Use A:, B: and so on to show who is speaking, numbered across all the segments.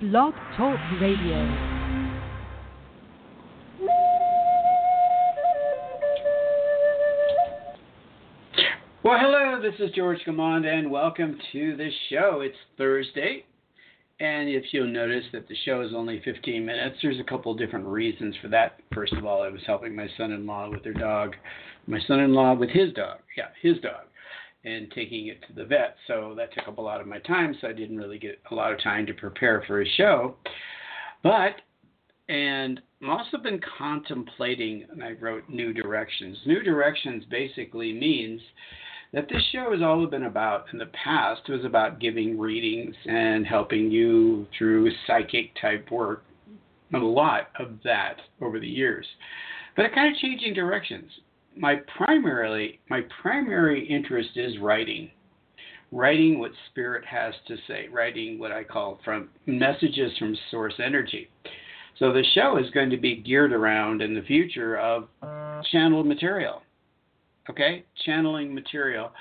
A: Blog Talk Radio.
B: Well, hello, this is George Command, and welcome to the show. It's Thursday, and if you'll notice that the show is only 15 minutes, there's a couple different reasons for that. First of all, I was helping my son in law with their dog, my son in law with his dog, yeah, his dog, and taking it to the vet. So that took up a lot of my time, so I didn't really get a lot of time to prepare for a show. But, and I've also been contemplating, and I wrote New Directions. New Directions basically means that this show has all been about in the past It was about giving readings and helping you through psychic type work a lot of that over the years but it kind of changing directions my primarily my primary interest is writing. Writing what spirit has to say writing what i call from messages from source energy. So the show is going to be geared around in the future of channeled material okay, channeling material,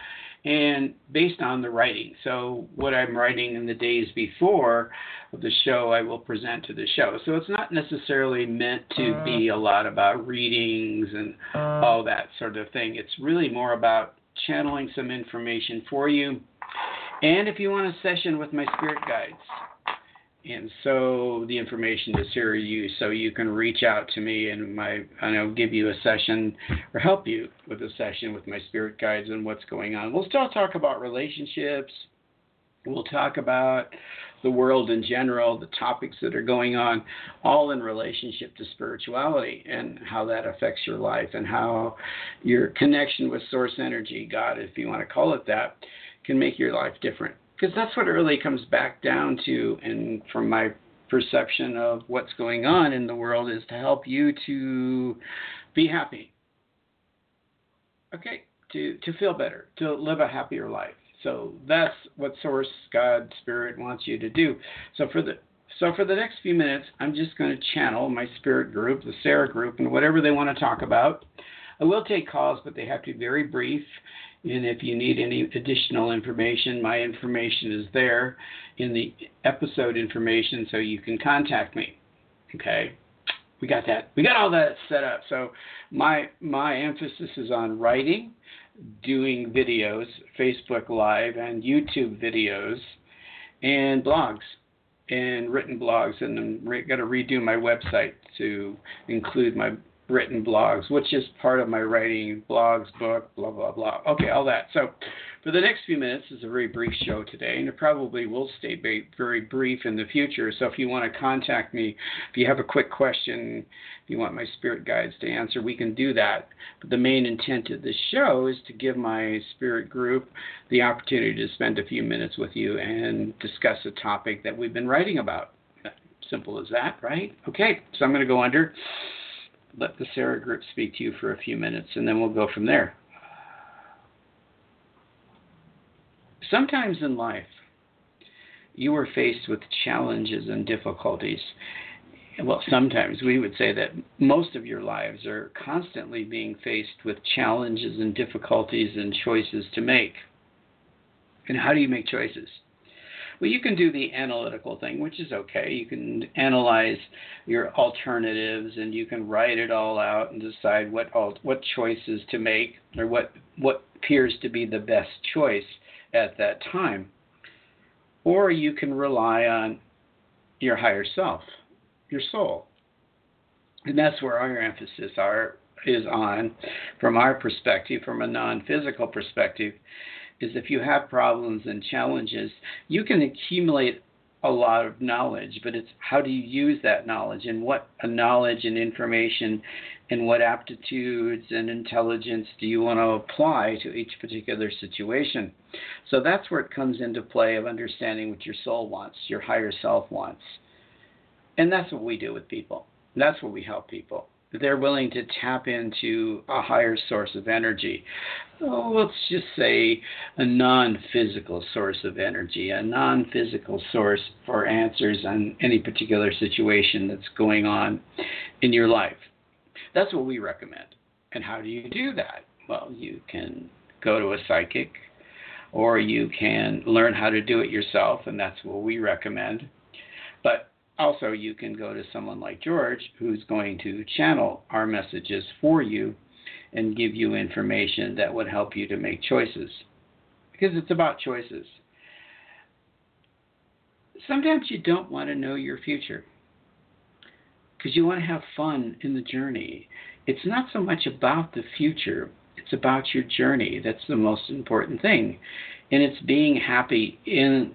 B: and based on the writing. So what I'm writing in the days before the show, I will present to the show. So it's not necessarily meant to mm. be a lot about readings and mm. all that sort of thing. It's really more about channeling some information for you. And if you want a session with my spirit guides, and so the information is here you so you can reach out to me and my and I'll give you a session or help you with a session with my spirit guides and what's going on. We'll still talk about relationships. We'll talk about the world in general, the topics that are going on, all in relationship to spirituality and how that affects your life and how your connection with source energy, God, if you want to call it that, can make your life different because that's what it really comes back down to and from my perception of what's going on in the world is to help you to be happy. Okay? To to feel better to live a happier life. So that's what source god spirit wants you to do. So for the so for the next few minutes i'm just going to channel my spirit group the sara group and whatever they want to talk about. I will take calls but they have to be very brief and if you need any additional information, my information is there in the episode information so you can contact me. Okay? We got that. We got all that set up. So my my emphasis is on writing, doing videos, Facebook Live and YouTube videos and blogs and written blogs and I'm re- got to redo my website to include my written blogs, which is part of my writing blogs, book, blah, blah, blah. Okay, all that. So for the next few minutes, it's a very brief show today, and it probably will stay very, very brief in the future. So if you want to contact me, if you have a quick question, if you want my spirit guides to answer, we can do that. But the main intent of this show is to give my spirit group the opportunity to spend a few minutes with you and discuss a topic that we've been writing about. Simple as that, right? Okay, so I'm going to go under let the Sara group speak to you for a few minutes, and then we'll go from there. Sometimes in life, you are faced with challenges and difficulties. Well, sometimes we would say that most of your lives are constantly being faced with challenges and difficulties and choices to make. And how do you make choices? Well, you can do the analytical thing, which is okay. You can analyze your alternatives and you can write it all out and decide what what choices to make or what what appears to be the best choice at that time. Or you can rely on your higher self, your soul. And that's where our emphasis are is on from our perspective, from a non physical perspective, is if you have problems and challenges, you can accumulate a lot of knowledge, but it's how do you use that knowledge and what knowledge and information and what aptitudes and intelligence do you want to apply to each particular situation. So that's where it comes into play of understanding what your soul wants, your higher self wants. And that's what we do with people. That's what we help people they're willing to tap into a higher source of energy. Oh, let's just say a non physical source of energy, a non physical source for answers on any particular situation that's going on in your life. That's what we recommend. And how do you do that? Well, you can go to a psychic or you can learn how to do it yourself, and that's what we recommend. But also, you can go to someone like George who's going to channel our messages for you and give you information that would help you to make choices. Because it's about choices. Sometimes you don't want to know your future because you want to have fun in the journey. It's not so much about the future, it's about your journey. That's the most important thing. And it's being happy in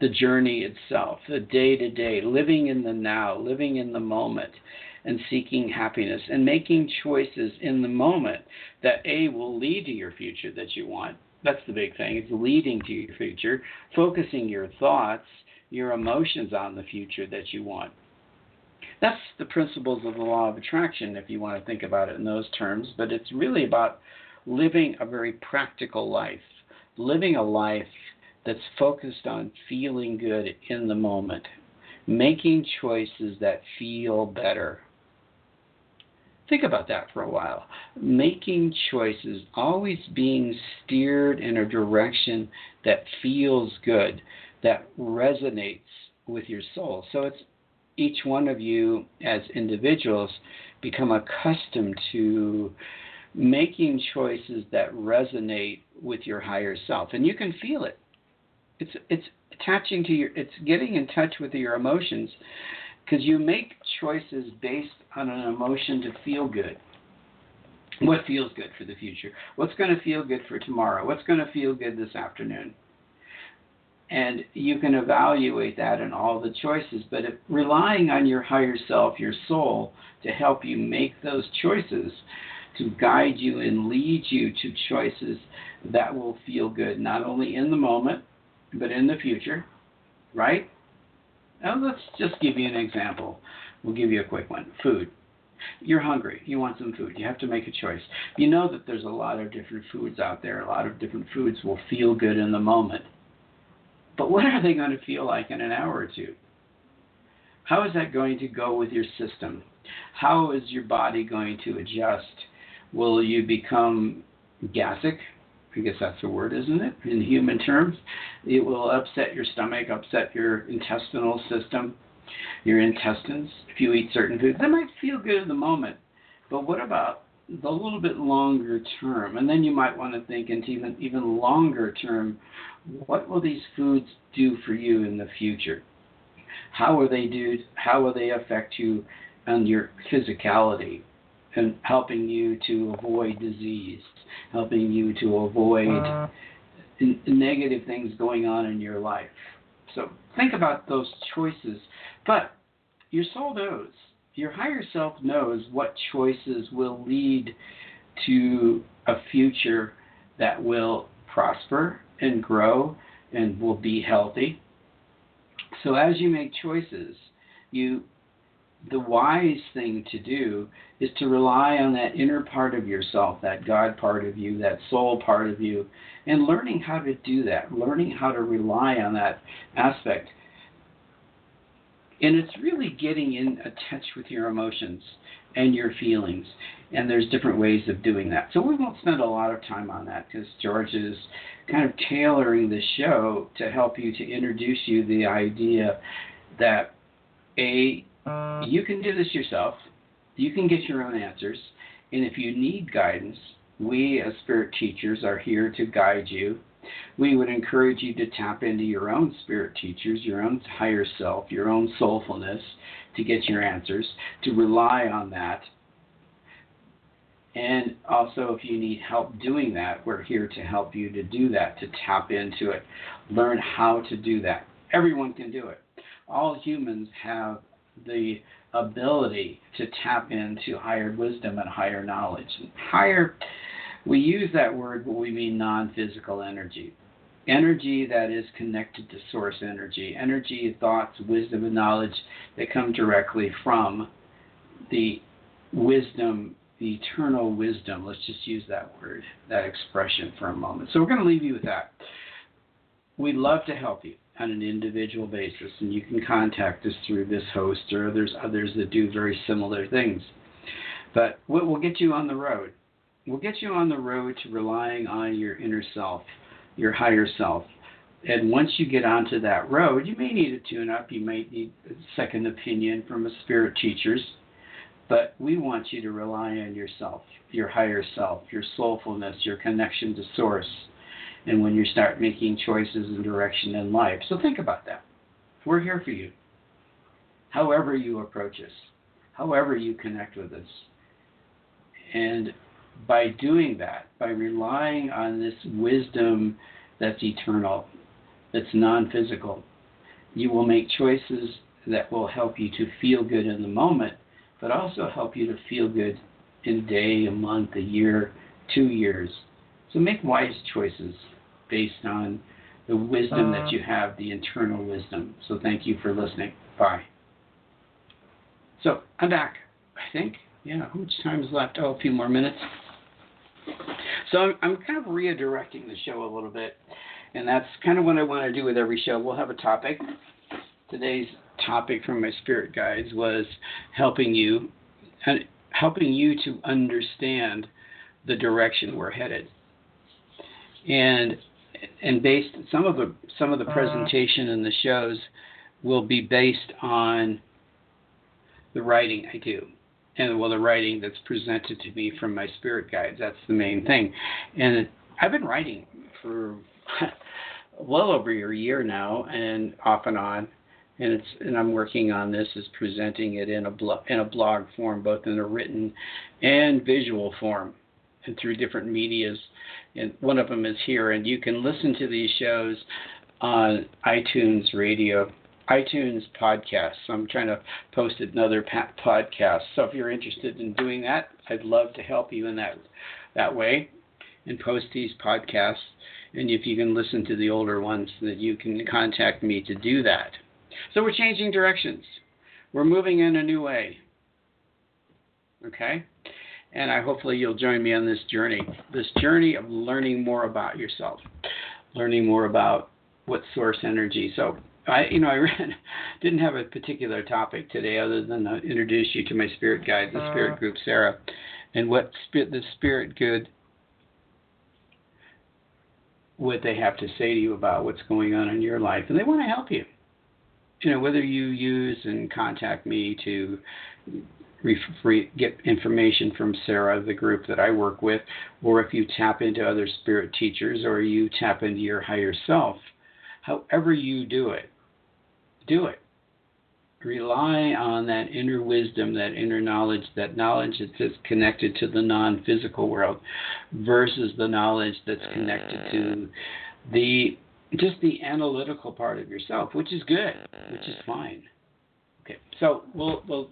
B: the journey itself, the day to day, living in the now, living in the moment, and seeking happiness and making choices in the moment that A will lead to your future that you want. That's the big thing. It's leading to your future, focusing your thoughts, your emotions on the future that you want. That's the principles of the law of attraction, if you want to think about it in those terms, but it's really about living a very practical life, living a life that's focused on feeling good in the moment, making choices that feel better. Think about that for a while. Making choices, always being steered in a direction that feels good, that resonates with your soul. So it's each one of you as individuals become accustomed to making choices that resonate with your higher self. And you can feel it it's it's attaching to your it's getting in touch with your emotions because you make choices based on an emotion to feel good. What feels good for the future? What's going to feel good for tomorrow? What's going to feel good this afternoon? And you can evaluate that in all the choices but if, relying on your higher self your soul to help you make those choices to guide you and lead you to choices that will feel good not only in the moment but in the future, right? Now let's just give you an example. We'll give you a quick one. Food. You're hungry. You want some food. You have to make a choice. You know that there's a lot of different foods out there. A lot of different foods will feel good in the moment. But what are they going to feel like in an hour or two? How is that going to go with your system? How is your body going to adjust? Will you become gastric? I guess that's the word, isn't it? In human terms, it will upset your stomach, upset your intestinal system, your intestines. If you eat certain foods, that might feel good in the moment, but what about the little bit longer term? And then you might want to think into even even longer term. What will these foods do for you in the future? How will they do? How will they affect you and your physicality? And helping you to avoid disease, helping you to avoid uh, n- negative things going on in your life. So think about those choices. But your soul knows, your higher self knows what choices will lead to a future that will prosper and grow and will be healthy. So as you make choices, you the wise thing to do is to rely on that inner part of yourself, that God part of you, that soul part of you, and learning how to do that, learning how to rely on that aspect. And it's really getting in touch with your emotions and your feelings. And there's different ways of doing that. So we won't spend a lot of time on that because George is kind of tailoring the show to help you to introduce you the idea that a Uh, you can do this yourself. You can get your own answers. And if you need guidance, we as spirit teachers are here to guide you. We would encourage you to tap into your own spirit teachers, your own higher self, your own soulfulness to get your answers, to rely on that. And also, if you need help doing that, we're here to help you to do that, to tap into it, learn how to do that. Everyone can do it. all humans have the ability to tap into higher wisdom and higher knowledge. Higher, we use that word, but we mean non physical energy. Energy that is connected to source energy, energy, thoughts, wisdom, and knowledge that come directly from the wisdom, the eternal wisdom. Let's just use that word, that expression for a moment. So we're going to leave you with that. We'd love to help you on an individual basis, and you can contact us through this host or there's others that do very similar things. But we'll get you on the road. We'll get you on the road to relying on your inner self, your higher self. And once you get onto that road, you may need a tune up, you might need a second opinion from a spirit teachers, but we want you to rely on yourself, your higher self, your soulfulness, your connection to source and when you start making choices and direction in life. So think about that. We're here for you. However you approach us, however you connect with us. And by doing that, by relying on this wisdom that's eternal, that's non physical, you will make choices that will help you to feel good in the moment, but also help you to feel good in a day, a month, a year, two years. So make wise choices based on the wisdom that uh. you have, the internal wisdom. So thank you for listening. Bye. So I'm back. I think. Yeah. How much time is left? Oh, a few more minutes. So I'm, I'm kind of redirecting the show a little bit, and that's kind of what I want to do with every show. We'll have a topic. Today's topic from my spirit guides was helping you, helping you to understand the direction we're headed. And and based some of the some of the uh-huh. presentation and the shows will be based on the writing I do. And well the writing that's presented to me from my spirit guides. That's the main thing. And I've been writing for well over a year now and off and on and it's and I'm working on this is presenting it in a blo- in a blog form both in a written and visual form and through different medias and one of them is here. And you can listen to these shows on iTunes Radio, iTunes podcast. So I'm trying to post another podcast. So if you're interested in doing that, I'd love to help you in that that way and post these podcasts. And if you can listen to the older ones, that you can contact me to do that. So we're changing directions. We're moving in a new way. Okay? And I hopefully you'll join me on this journey, this journey of learning more about yourself, learning more about what source energy. So I, you know, I didn't have a particular topic today other than to introduce you to my spirit guide, the spirit uh. group, Sara, and what spirit, the spirit good, what they have to say to you about what's going on in your life, and they want to help you. You know, whether you use and contact me to get information from Sara, the group that I work with, or if you tap into other spirit teachers or you tap into your higher self, however you do it, do it. Rely on that inner wisdom, that inner knowledge, that knowledge that's connected to the non physical world versus the knowledge that's connected to mm. the just the analytical part of yourself, which is good, which is fine. Okay, so we'll we'll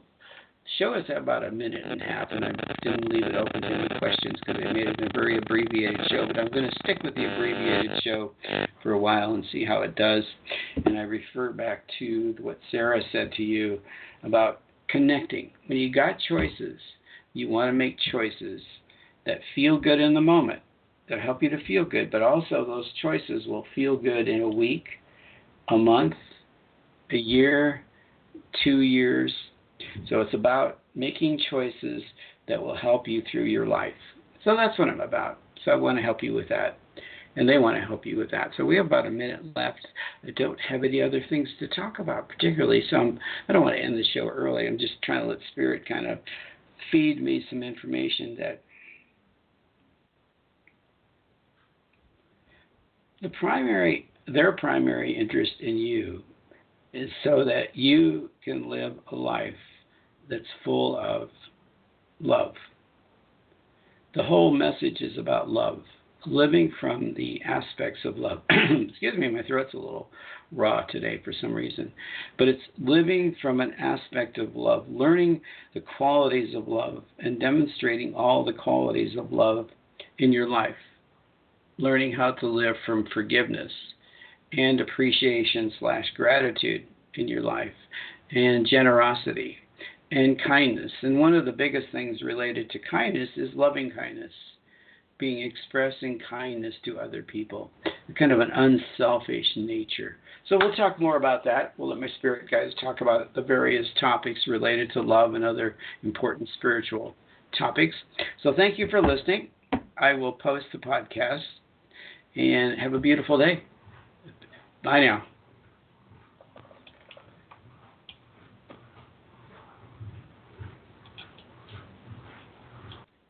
B: show us about a minute and a half, and I didn't leave it open to any questions because I made it a very abbreviated show. But I'm going to stick with the abbreviated show for a while and see how it does. And I refer back to what Sara said to you about connecting. When you got choices, you want to make choices that feel good in the moment, that help you to feel good, but also those choices will feel good in a week, a month, a year, two years, so it's about making choices that will help you through your life. So that's what I'm about. So I want to help you with that. And they want to help you with that. So we have about a minute left. I don't have any other things to talk about particularly. So I'm, I don't want to end the show early. I'm just trying to let Spirit kind of feed me some information that the primary their primary interest in you is so that you can live a life that's full of love. The whole message is about love living from the aspects of love. Excuse me, my throat's a little raw today for some reason. But it's living from an aspect of love, learning the qualities of love, and demonstrating all the qualities of love in your life. Learning how to live from forgiveness and appreciation slash gratitude in your life, and generosity and kindness. And one of the biggest things related to kindness is loving kindness being expressing kindness to other people, kind of an unselfish nature. So we'll talk more about that. We'll let my spirit guides talk about the various topics related to love and other important spiritual topics. So thank you for listening. I will post the podcast and have a beautiful day. Bye now.